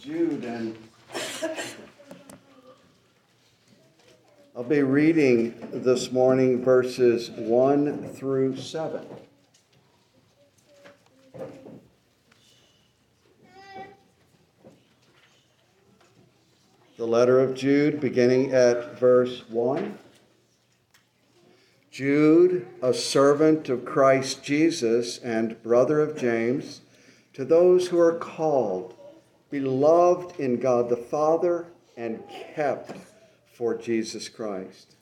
Jude, and I'll be reading this morning verses 1 through 7. The letter of Jude, beginning at verse 1. Jude, a servant of Christ Jesus and brother of James, to those who are called, beloved in God the Father, and kept for Jesus Christ.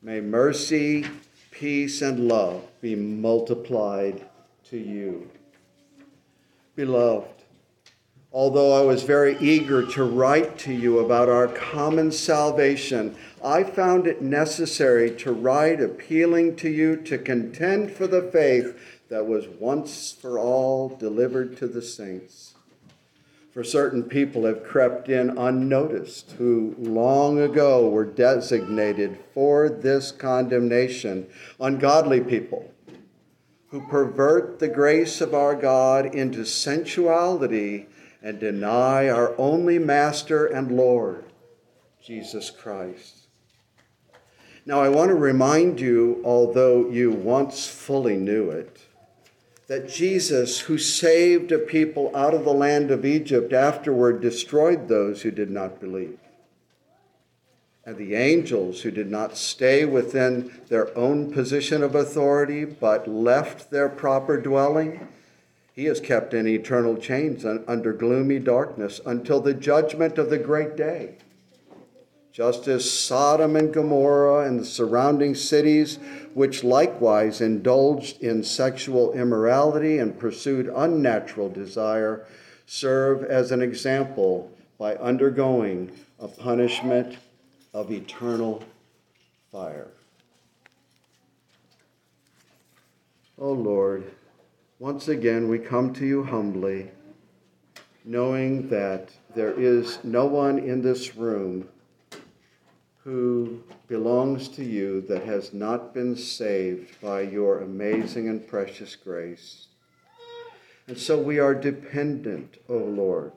May mercy, peace, and love be multiplied to you. Beloved, Although I was very eager to write to you about our common salvation, I found it necessary to write appealing to you to contend for the faith that was once for all delivered to the saints. For certain people have crept in unnoticed, who long ago were designated for this condemnation, ungodly people who pervert the grace of our God into sensuality and deny our only Master and Lord, Jesus Christ. Now, I want to remind you, although you once fully knew it, that Jesus, who saved a people out of the land of Egypt, afterward destroyed those who did not believe. And the angels who did not stay within their own position of authority, but left their proper dwelling, he is kept in eternal chains under gloomy darkness until the judgment of the great day. Just as Sodom and Gomorrah and the surrounding cities, which likewise indulged in sexual immorality and pursued unnatural desire, serve as an example by undergoing a punishment of eternal fire. Oh Lord, once again, we come to you humbly, knowing that there is no one in this room who belongs to you that has not been saved by your amazing and precious grace. And so we are dependent, O oh Lord,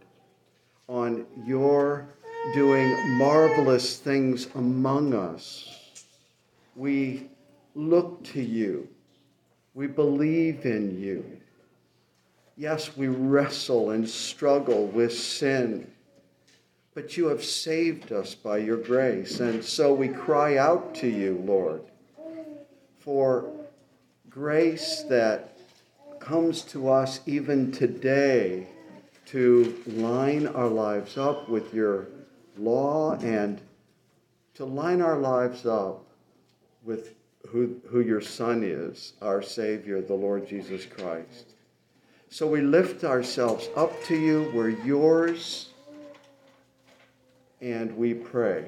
on your doing marvelous things among us. We look to you we believe in you. Yes, we wrestle and struggle with sin, but you have saved us by your grace. And so we cry out to you, Lord, for grace that comes to us even today to line our lives up with your law and to line our lives up with who, who your Son is, our Savior, the Lord Jesus Christ. So we lift ourselves up to you. We're yours. And we pray,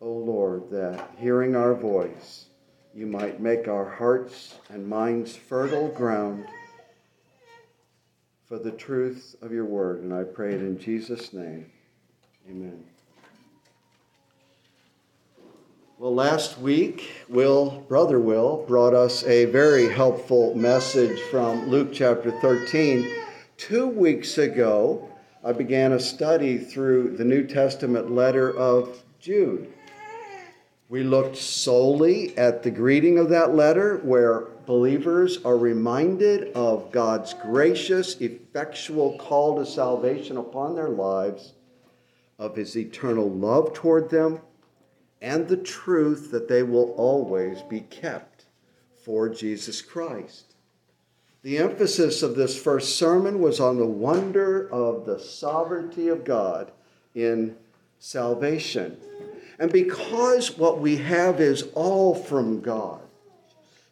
O oh Lord, that hearing our voice, you might make our hearts and minds fertile ground for the truth of your word. And I pray it in Jesus' name. Amen. Well, last week, Will, Brother Will, brought us a very helpful message from Luke chapter 13. Two weeks ago, I began a study through the New Testament letter of Jude. We looked solely at the greeting of that letter, where believers are reminded of God's gracious, effectual call to salvation upon their lives, of his eternal love toward them and the truth that they will always be kept for Jesus Christ. The emphasis of this first sermon was on the wonder of the sovereignty of God in salvation. And because what we have is all from God,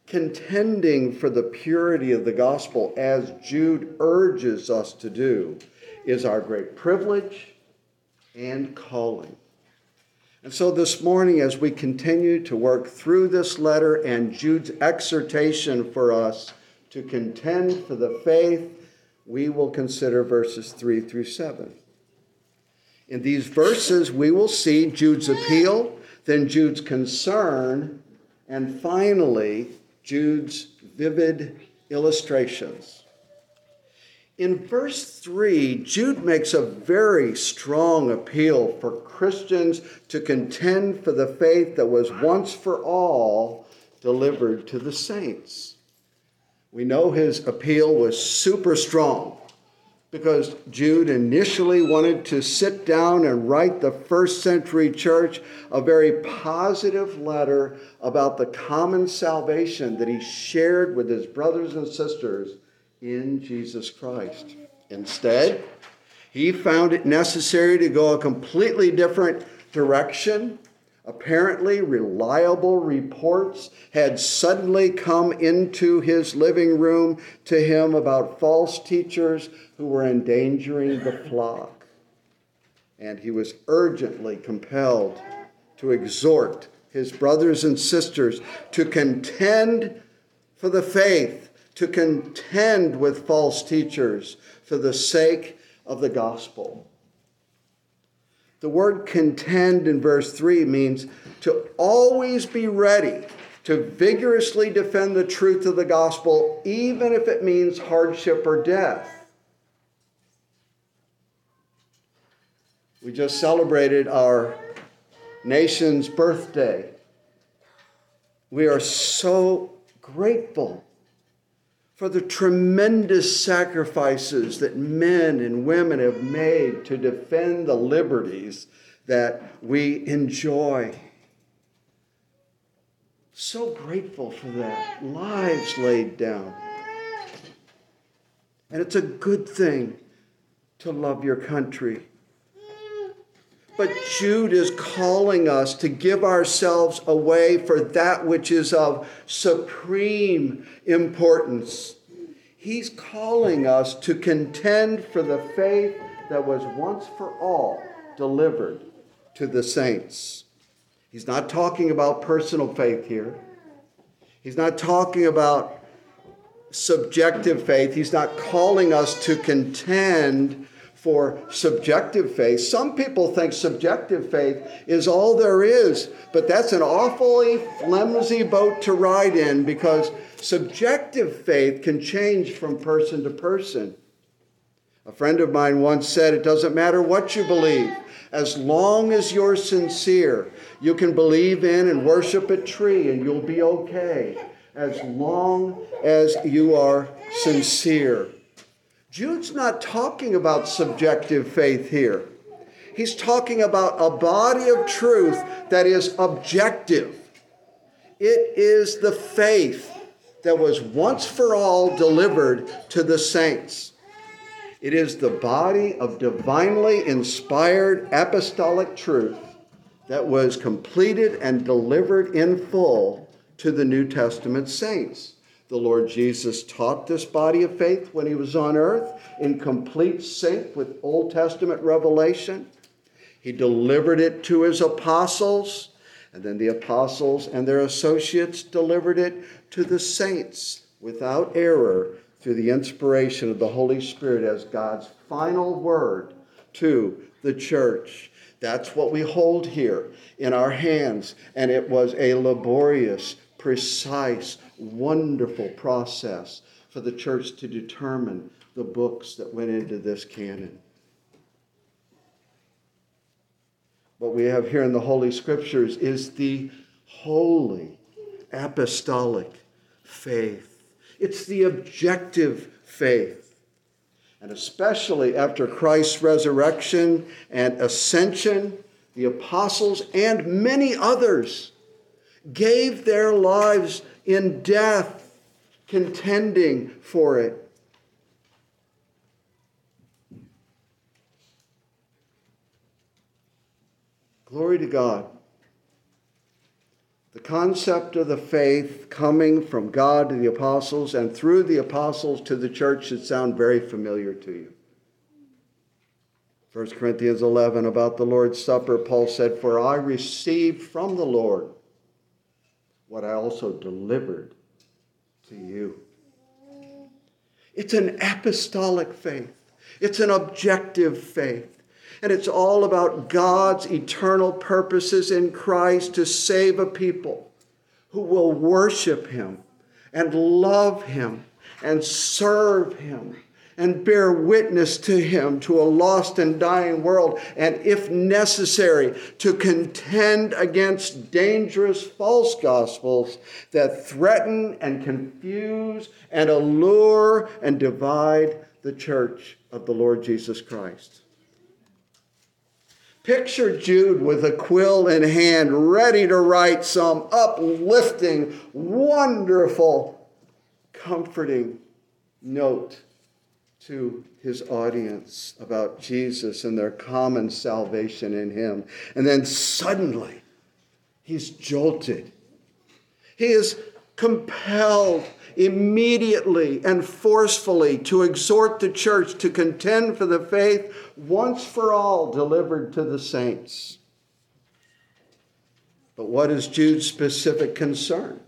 contending for the purity of the gospel, as Jude urges us to do, is our great privilege and calling. And so this morning, as we continue to work through this letter and Jude's exhortation for us to contend for the faith, we will consider verses 3 through 7. In these verses, we will see Jude's appeal, then Jude's concern, and finally, Jude's vivid illustrations. In verse 3, Jude makes a very strong appeal for Christians to contend for the faith that was once for all delivered to the saints. We know his appeal was super strong because Jude initially wanted to sit down and write the first century church a very positive letter about the common salvation that he shared with his brothers and sisters in Jesus Christ. Instead, he found it necessary to go a completely different direction. Apparently, reliable reports had suddenly come into his living room to him about false teachers who were endangering the flock. And he was urgently compelled to exhort his brothers and sisters to contend for the faith to contend with false teachers for the sake of the gospel. The word contend in verse 3 means to always be ready to vigorously defend the truth of the gospel, even if it means hardship or death. We just celebrated our nation's birthday. We are so grateful for the tremendous sacrifices that men and women have made to defend the liberties that we enjoy. So grateful for that. Lives laid down. And it's a good thing to love your country. But Jude is calling us to give ourselves away for that which is of supreme importance. He's calling us to contend for the faith that was once for all delivered to the saints. He's not talking about personal faith here. He's not talking about subjective faith. He's not calling us to contend for subjective faith. Some people think subjective faith is all there is, but that's an awfully flimsy boat to ride in because subjective faith can change from person to person. A friend of mine once said, It doesn't matter what you believe, as long as you're sincere. You can believe in and worship a tree and you'll be okay, as long as you are sincere. Jude's not talking about subjective faith here. He's talking about a body of truth that is objective. It is the faith that was once for all delivered to the saints. It is the body of divinely inspired apostolic truth that was completed and delivered in full to the New Testament saints. The Lord Jesus taught this body of faith when he was on earth in complete sync with Old Testament revelation. He delivered it to his apostles, and then the apostles and their associates delivered it to the saints without error through the inspiration of the Holy Spirit as God's final word to the church. That's what we hold here in our hands, and it was a laborious, precise, wonderful process for the church to determine the books that went into this canon. What we have here in the Holy Scriptures is the holy apostolic faith. It's the objective faith. And especially after Christ's resurrection and ascension, the apostles and many others gave their lives in death, contending for it. Glory to God. The concept of the faith coming from God to the apostles and through the apostles to the church should sound very familiar to you. 1 Corinthians 11 about the Lord's Supper, Paul said, For I received from the Lord what I also delivered to you. It's an apostolic faith, it's an objective faith. And it's all about God's eternal purposes in Christ to save a people who will worship Him and love Him and serve Him and bear witness to him to a lost and dying world, and if necessary, to contend against dangerous false gospels that threaten and confuse and allure and divide the church of the Lord Jesus Christ. Picture Jude with a quill in hand, ready to write some uplifting, wonderful, comforting note to his audience about Jesus and their common salvation in him. And then suddenly, he's jolted. He is compelled immediately and forcefully to exhort the church to contend for the faith once for all delivered to the saints. But what is Jude's specific concern?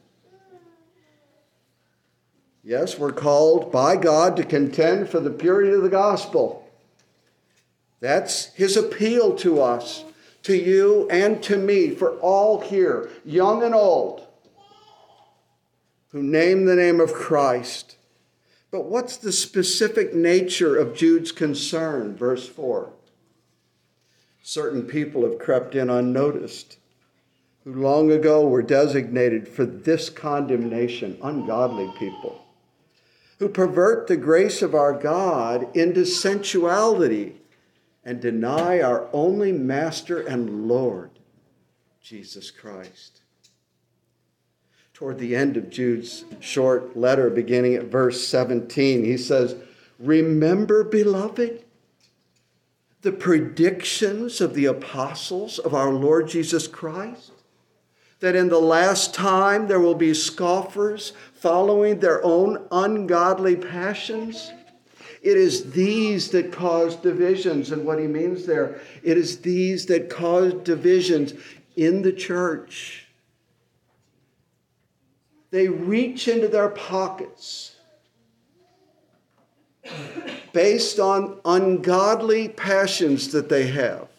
Yes, we're called by God to contend for the purity of the gospel. That's his appeal to us, to you and to me, for all here, young and old, who name the name of Christ. But what's the specific nature of Jude's concern? Verse 4. Certain people have crept in unnoticed, who long ago were designated for this condemnation, ungodly people who pervert the grace of our God into sensuality and deny our only Master and Lord, Jesus Christ. Toward the end of Jude's short letter, beginning at verse 17, he says, Remember, beloved, the predictions of the apostles of our Lord Jesus Christ that in the last time there will be scoffers following their own ungodly passions. It is these that cause divisions. And what he means there, it is these that cause divisions in the church. They reach into their pockets based on ungodly passions that they have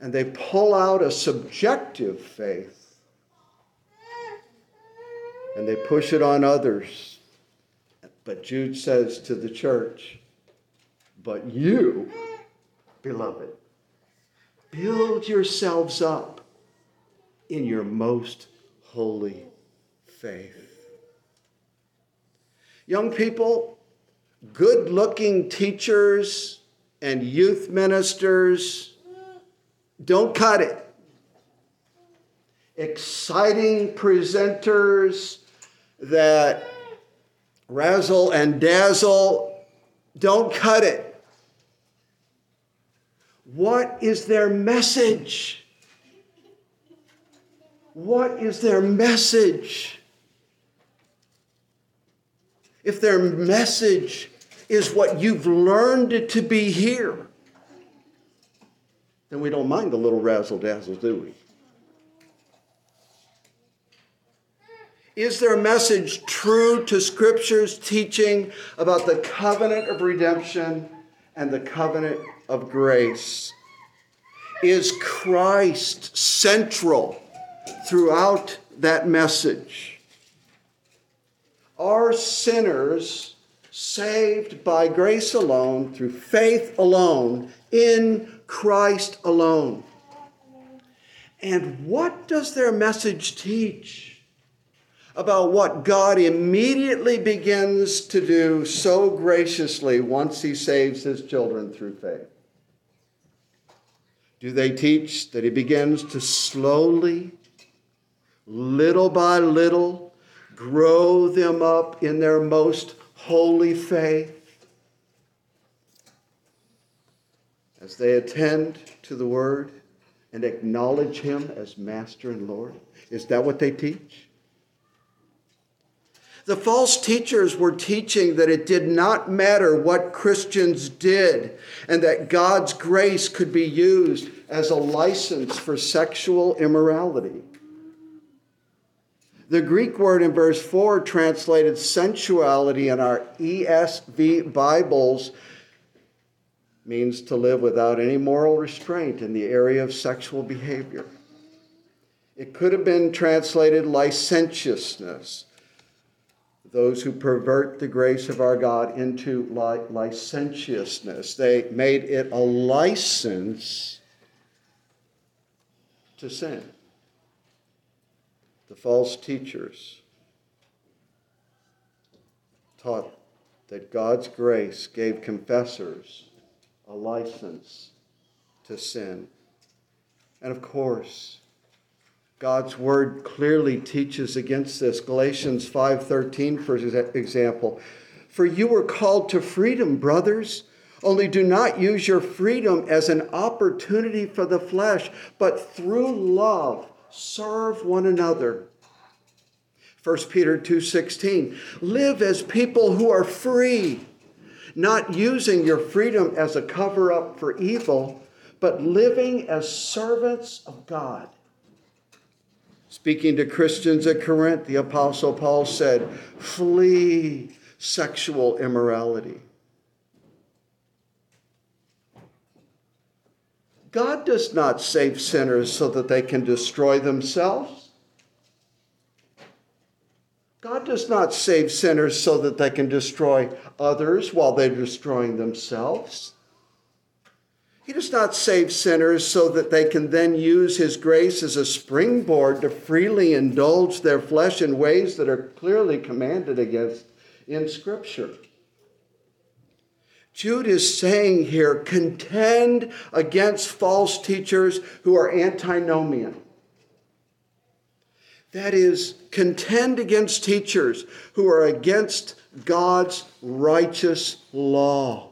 and they pull out a subjective faith and they push it on others. But Jude says to the church, But you, beloved, build yourselves up in your most holy faith. Young people, good looking teachers and youth ministers don't cut it. Exciting presenters that razzle and dazzle, don't cut it. What is their message? What is their message? If their message is what you've learned to be here, then we don't mind the little razzle dazzle, do we? Is their message true to Scripture's teaching about the covenant of redemption and the covenant of grace? Is Christ central throughout that message? Are sinners saved by grace alone, through faith alone, in Christ alone. And what does their message teach about what God immediately begins to do so graciously once He saves His children through faith? Do they teach that He begins to slowly, little by little, grow them up in their most holy faith? as they attend to the word and acknowledge him as master and Lord? Is that what they teach? The false teachers were teaching that it did not matter what Christians did and that God's grace could be used as a license for sexual immorality. The Greek word in verse 4 translated sensuality in our ESV Bibles means to live without any moral restraint in the area of sexual behavior. It could have been translated licentiousness. those who pervert the grace of our God into licentiousness. They made it a license to sin. The false teachers taught that God's grace gave confessors a license to sin. And of course, God's word clearly teaches against this. Galatians 5:13 for example, for you were called to freedom, brothers. Only do not use your freedom as an opportunity for the flesh, but through love serve one another. 1 Peter 2:16 Live as people who are free, not using your freedom as a cover up for evil, but living as servants of God. Speaking to Christians at Corinth, the Apostle Paul said, Flee sexual immorality. God does not save sinners so that they can destroy themselves. God does not save sinners so that they can destroy others while they're destroying themselves. He does not save sinners so that they can then use his grace as a springboard to freely indulge their flesh in ways that are clearly commanded against in Scripture. Jude is saying here contend against false teachers who are antinomian. That is, contend against teachers who are against God's righteous law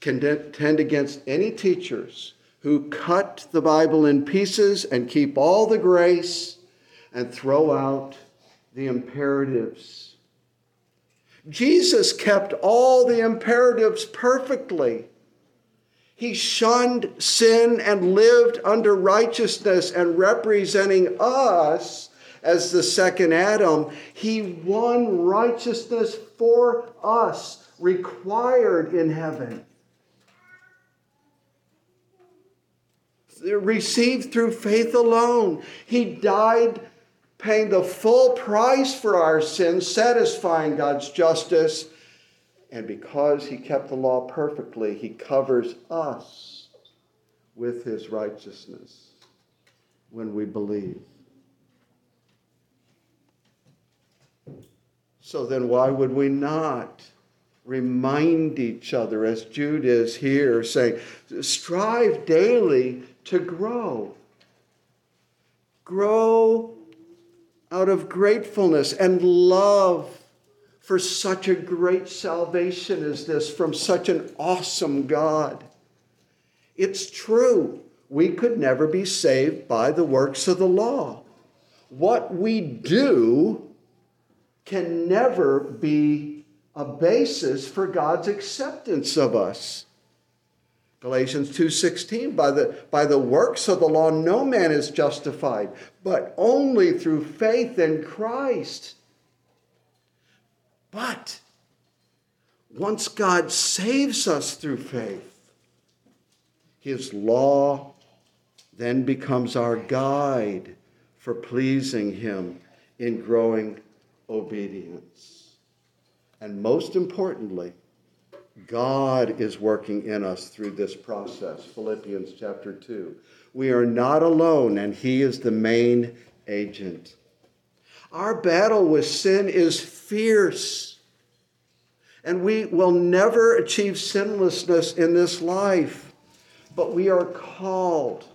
contend against any teachers who cut the Bible in pieces and keep all the grace and throw out the imperatives. Jesus kept all the imperatives perfectly. He shunned sin and lived under righteousness and representing us as the second Adam. He won righteousness for us, required in heaven. received through faith alone. He died paying the full price for our sins, satisfying God's justice. And because he kept the law perfectly, he covers us with his righteousness when we believe. So then, why would we not remind each other, as Jude is here, saying, strive daily to grow. Grow out of gratefulness and love for such a great salvation as this from such an awesome God. It's true, we could never be saved by the works of the law. What we do can never be a basis for God's acceptance of us. Galatians 2:16 by the by the works of the law no man is justified but only through faith in Christ. But once God saves us through faith his law then becomes our guide for pleasing him in growing obedience. And most importantly, God is working in us through this process. Philippians chapter 2. We are not alone, and He is the main agent. Our battle with sin is fierce, and we will never achieve sinlessness in this life, but we are called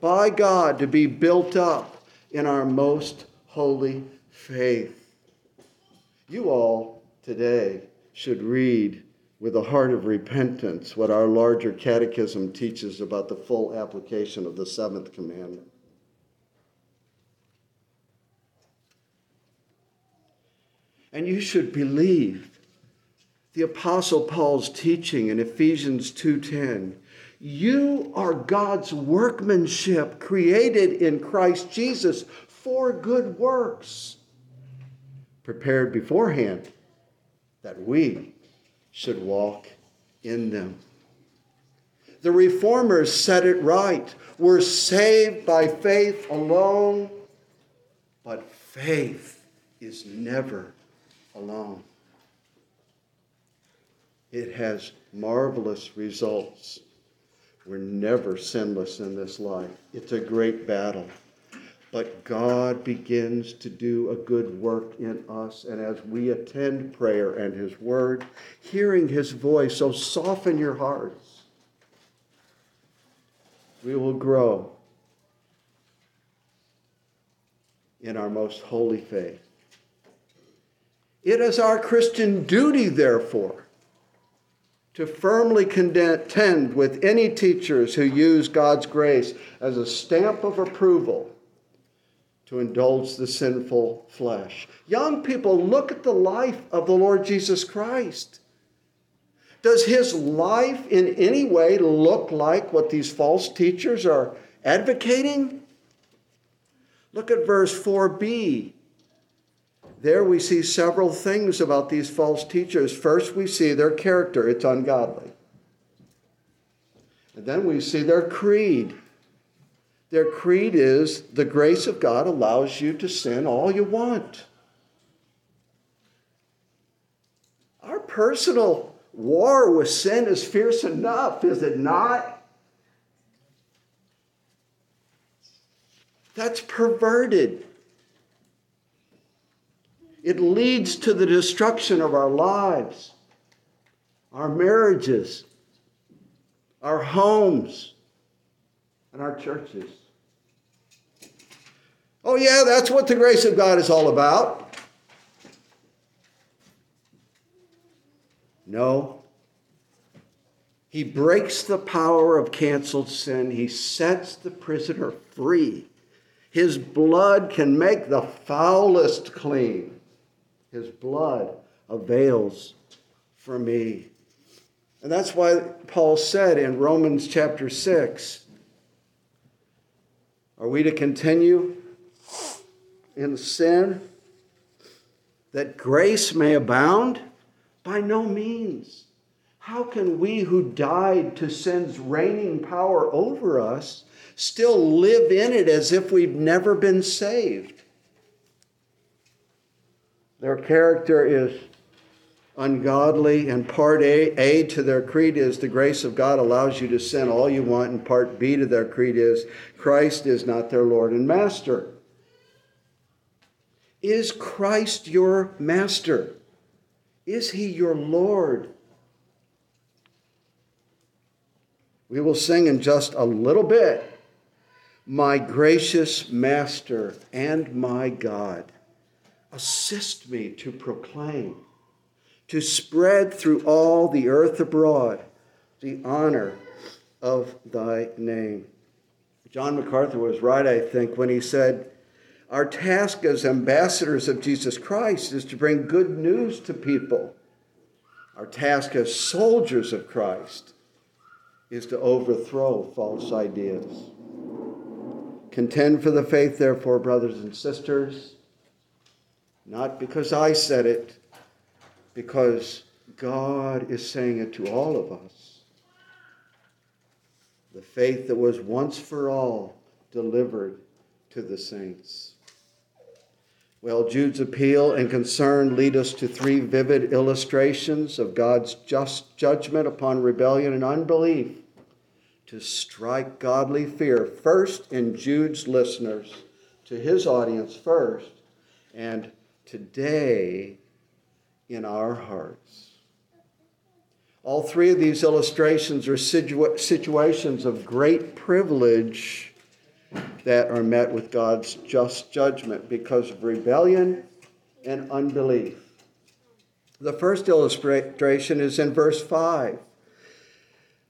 by God to be built up in our most holy faith. You all today should read with a heart of repentance what our larger catechism teaches about the full application of the seventh commandment. And you should believe the apostle Paul's teaching in Ephesians 2:10. You are God's workmanship created in Christ Jesus for good works prepared beforehand that we should walk in them. The reformers said it right. We're saved by faith alone, but faith is never alone. It has marvelous results. We're never sinless in this life. It's a great battle. But God begins to do a good work in us. And as we attend prayer and His Word, hearing His voice, so soften your hearts. We will grow in our most holy faith. It is our Christian duty, therefore, to firmly contend with any teachers who use God's grace as a stamp of approval to indulge the sinful flesh. Young people, look at the life of the Lord Jesus Christ. Does his life in any way look like what these false teachers are advocating? Look at verse 4b. There we see several things about these false teachers. First, we see their character, it's ungodly. And then we see their creed. Their creed is the grace of God allows you to sin all you want. Our personal war with sin is fierce enough, is it not? That's perverted. It leads to the destruction of our lives, our marriages, our homes and our churches. Oh, yeah, that's what the grace of God is all about. No. He breaks the power of canceled sin, he sets the prisoner free. His blood can make the foulest clean. His blood avails for me. And that's why Paul said in Romans chapter 6 are we to continue in sin that grace may abound? By no means. How can we who died to sin's reigning power over us still live in it as if we've never been saved? Their character is ungodly, and part A, A to their creed is the grace of God allows you to sin all you want, and part B to their creed is Christ is not their Lord and Master. Is Christ your Master? Is he your Lord? We will sing in just a little bit. My gracious Master and my God, assist me to proclaim to spread through all the earth abroad the honor of thy name. John MacArthur was right, I think, when he said, Our task as ambassadors of Jesus Christ is to bring good news to people. Our task as soldiers of Christ is to overthrow false ideas. Contend for the faith, therefore, brothers and sisters, not because I said it because God is saying it to all of us. The faith that was once for all delivered to the saints. Well, Jude's appeal and concern lead us to three vivid illustrations of God's just judgment upon rebellion and unbelief to strike godly fear, first in Jude's listeners, to his audience first, and today in our hearts. All three of these illustrations are situa- situations of great privilege that are met with God's just judgment because of rebellion and unbelief. The first illustration is in verse 5.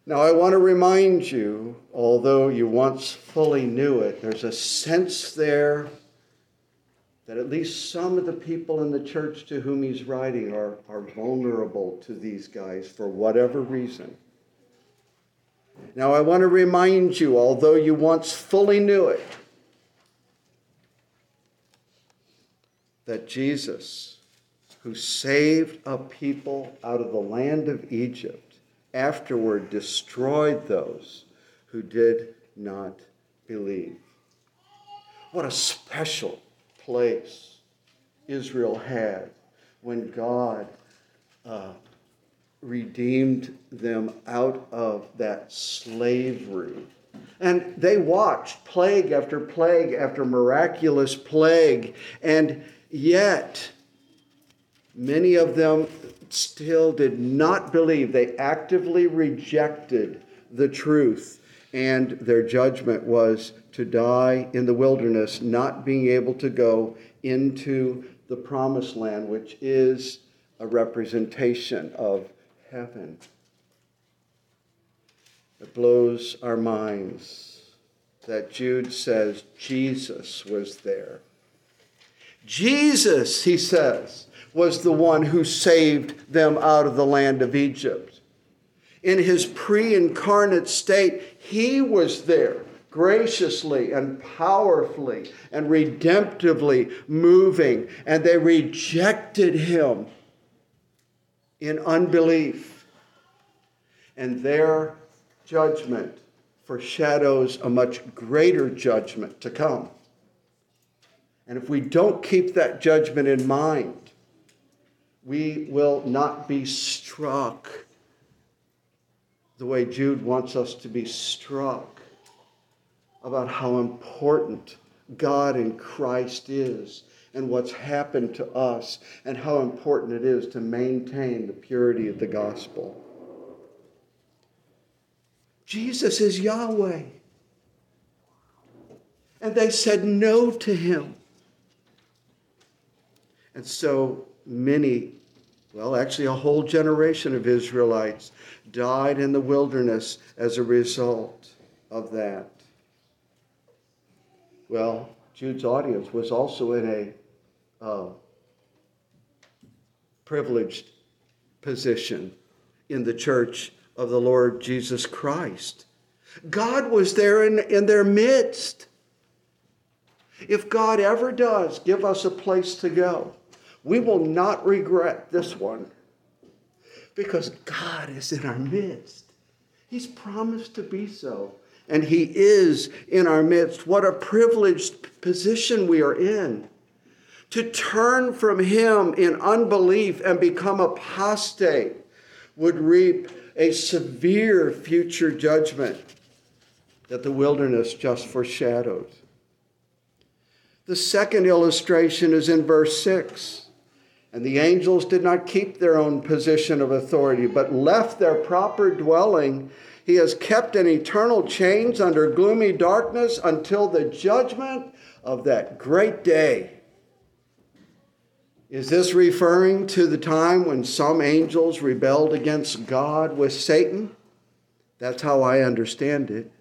Now, I want to remind you, although you once fully knew it, there's a sense there that at least some of the people in the church to whom he's writing are, are vulnerable to these guys for whatever reason. Now, I want to remind you, although you once fully knew it, that Jesus, who saved a people out of the land of Egypt, afterward destroyed those who did not believe. What a special place Israel had when God uh, redeemed them out of that slavery. And they watched plague after plague after miraculous plague, and yet many of them still did not believe. They actively rejected the truth, and their judgment was to die in the wilderness, not being able to go into the promised land, which is a representation of heaven. It blows our minds that Jude says Jesus was there. Jesus, he says, was the one who saved them out of the land of Egypt. In his pre incarnate state, he was there graciously and powerfully and redemptively moving, and they rejected him in unbelief. And their judgment foreshadows a much greater judgment to come. And if we don't keep that judgment in mind, we will not be struck the way Jude wants us to be struck about how important God in Christ is and what's happened to us and how important it is to maintain the purity of the gospel. Jesus is Yahweh. And they said no to him. And so many, well, actually, a whole generation of Israelites died in the wilderness as a result of that. Well, Jude's audience was also in a uh, privileged position in the church of the Lord Jesus Christ. God was there in, in their midst. If God ever does give us a place to go, we will not regret this one because God is in our midst. He's promised to be so, and He is in our midst. What a privileged position we are in. To turn from Him in unbelief and become apostate would reap a severe future judgment that the wilderness just foreshadowed. The second illustration is in verse 6. And the angels did not keep their own position of authority, but left their proper dwelling. He has kept in eternal chains under gloomy darkness until the judgment of that great day. Is this referring to the time when some angels rebelled against God with Satan? That's how I understand it.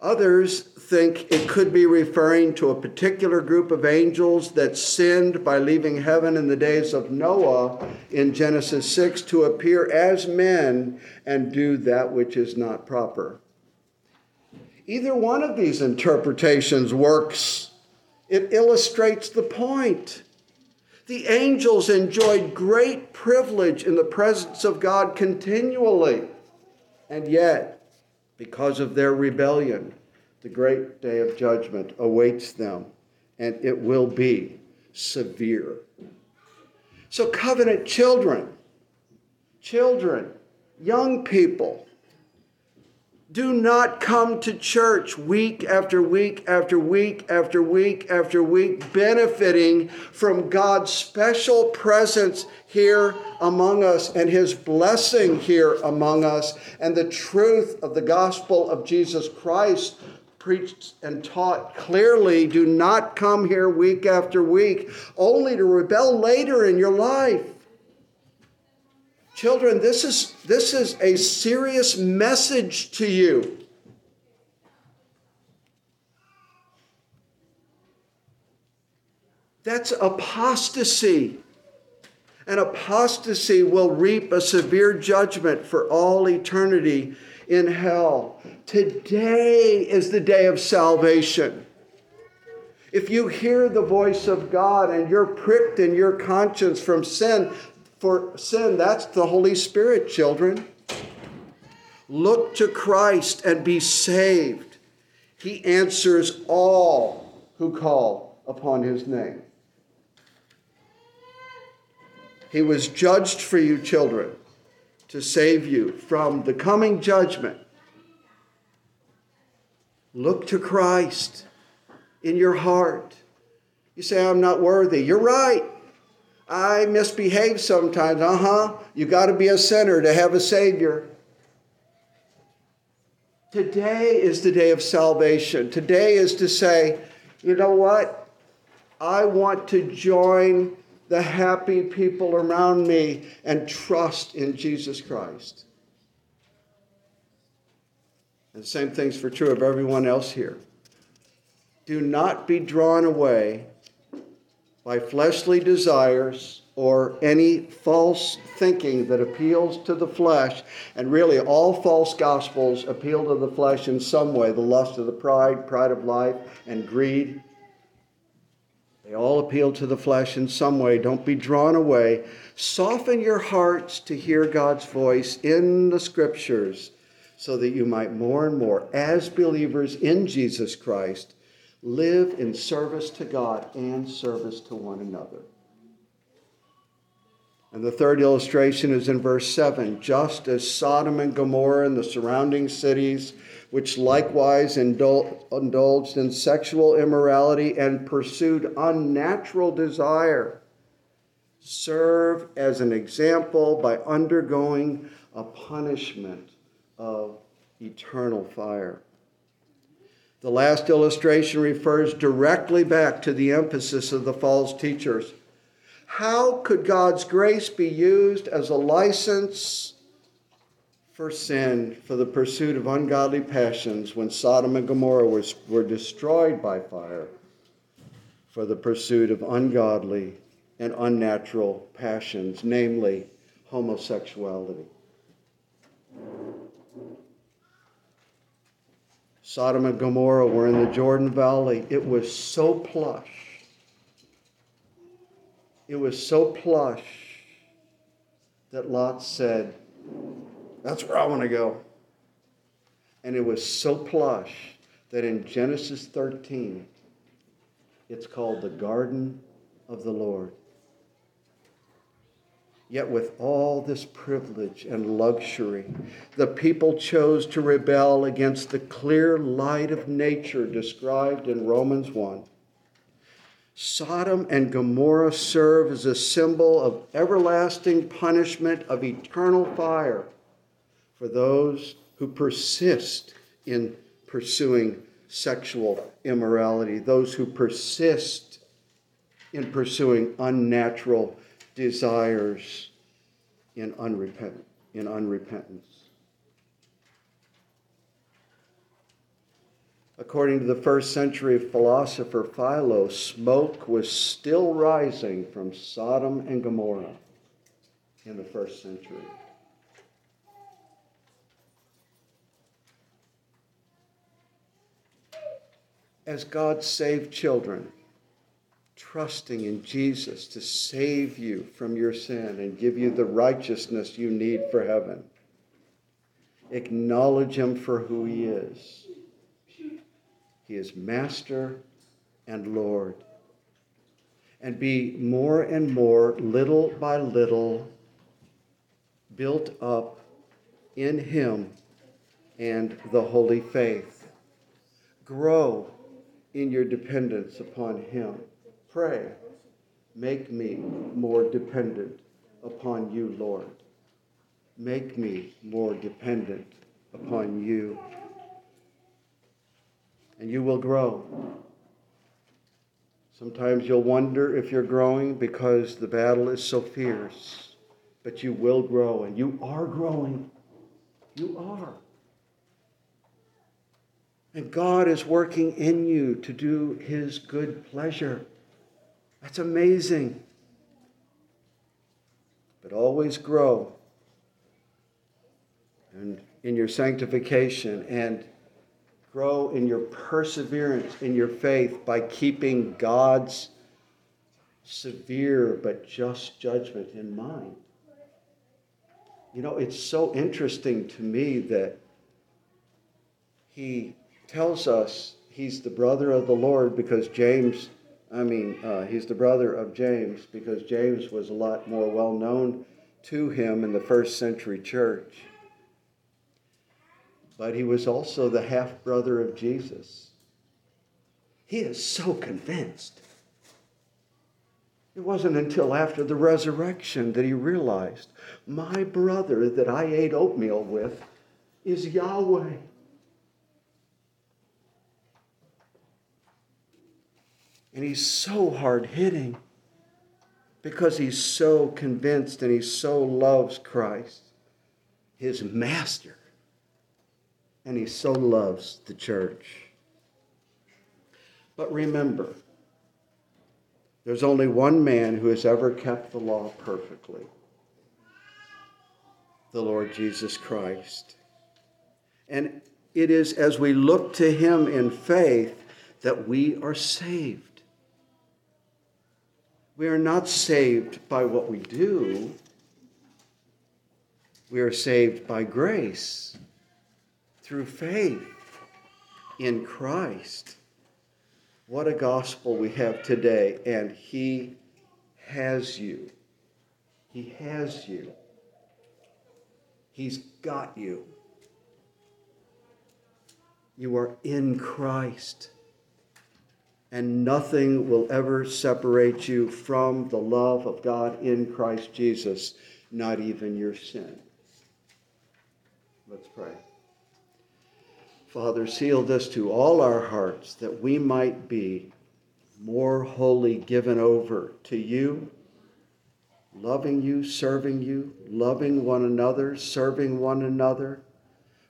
Others think it could be referring to a particular group of angels that sinned by leaving heaven in the days of Noah in Genesis 6 to appear as men and do that which is not proper. Either one of these interpretations works, it illustrates the point. The angels enjoyed great privilege in the presence of God continually. And yet, because of their rebellion, the great day of judgment awaits them, and it will be severe. So, covenant children, children, young people, do not come to church week after week after week after week after week, benefiting from God's special presence here among us and his blessing here among us and the truth of the gospel of Jesus Christ preached and taught clearly. Do not come here week after week only to rebel later in your life. Children, this is, this is a serious message to you. That's apostasy. And apostasy will reap a severe judgment for all eternity in hell. Today is the day of salvation. If you hear the voice of God and you're pricked in your conscience from sin, for sin. That's the Holy Spirit, children. Look to Christ and be saved. He answers all who call upon his name. He was judged for you, children, to save you from the coming judgment. Look to Christ in your heart. You say, I'm not worthy. You're right. I misbehave sometimes. Uh huh. You got to be a sinner to have a Savior. Today is the day of salvation. Today is to say, you know what? I want to join the happy people around me and trust in Jesus Christ. And the same thing's for true of everyone else here. Do not be drawn away by fleshly desires or any false thinking that appeals to the flesh. And really, all false gospels appeal to the flesh in some way the lust of the pride, pride of life, and greed. They all appeal to the flesh in some way. Don't be drawn away. Soften your hearts to hear God's voice in the scriptures so that you might more and more, as believers in Jesus Christ, live in service to God and service to one another. And the third illustration is in verse 7 just as Sodom and Gomorrah and the surrounding cities, which likewise indulged in sexual immorality and pursued unnatural desire, serve as an example by undergoing a punishment of eternal fire. The last illustration refers directly back to the emphasis of the false teachers. How could God's grace be used as a license for sin, for the pursuit of ungodly passions, when Sodom and Gomorrah was, were destroyed by fire, for the pursuit of ungodly and unnatural passions, namely homosexuality? Sodom and Gomorrah were in the Jordan Valley. It was so plush. It was so plush that Lot said, That's where I want to go. And it was so plush that in Genesis 13, it's called the Garden of the Lord. Yet, with all this privilege and luxury, the people chose to rebel against the clear light of nature described in Romans 1. Sodom and Gomorrah serve as a symbol of everlasting punishment of eternal fire for those who persist in pursuing sexual immorality, those who persist in pursuing unnatural desires in, unrepent, in unrepentance. According to the first century philosopher Philo, smoke was still rising from Sodom and Gomorrah in the first century. As God saved children, trusting in Jesus to save you from your sin and give you the righteousness you need for heaven. Acknowledge him for who he is. He is Master and Lord. And be more and more, little by little, built up in him and the holy faith. Grow in your dependence upon him. Pray, make me more dependent upon you, Lord. Make me more dependent upon you. And you will grow. Sometimes you'll wonder if you're growing because the battle is so fierce. But you will grow, and you are growing. You are. And God is working in you to do His good pleasure. That's amazing. But always grow and in your sanctification and grow in your perseverance in your faith by keeping God's severe but just judgment in mind. You know, it's so interesting to me that he tells us he's the brother of the Lord because James I mean, uh, he's the brother of James because James was a lot more well known to him in the first century church. But he was also the half brother of Jesus. He is so convinced. It wasn't until after the resurrection that he realized my brother that I ate oatmeal with is Yahweh. And he's so hard hitting because he's so convinced and he so loves Christ, his master. And he so loves the church. But remember, there's only one man who has ever kept the law perfectly the Lord Jesus Christ. And it is as we look to him in faith that we are saved. We are not saved by what we do, we are saved by grace through faith in Christ. What a gospel we have today, and He has you. He has you. He's got you. You are in Christ. And nothing will ever separate you from the love of God in Christ Jesus, not even your sin. Let's pray. Father, seal this to all our hearts that we might be more wholly given over to you, loving you, serving you, loving one another, serving one another,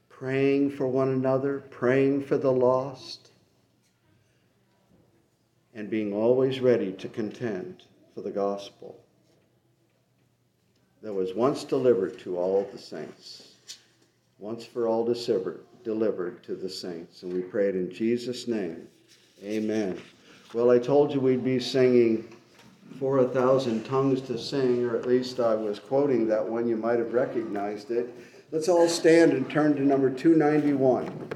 praying for one another, praying for the lost, and being always ready to contend for the gospel that was once delivered to all the saints, once for all delivered delivered to the saints. And we pray it in Jesus' name. Amen. Well, I told you we'd be singing for a thousand tongues to sing, or at least I was quoting that one. You might have recognized it. Let's all stand and turn to number 291.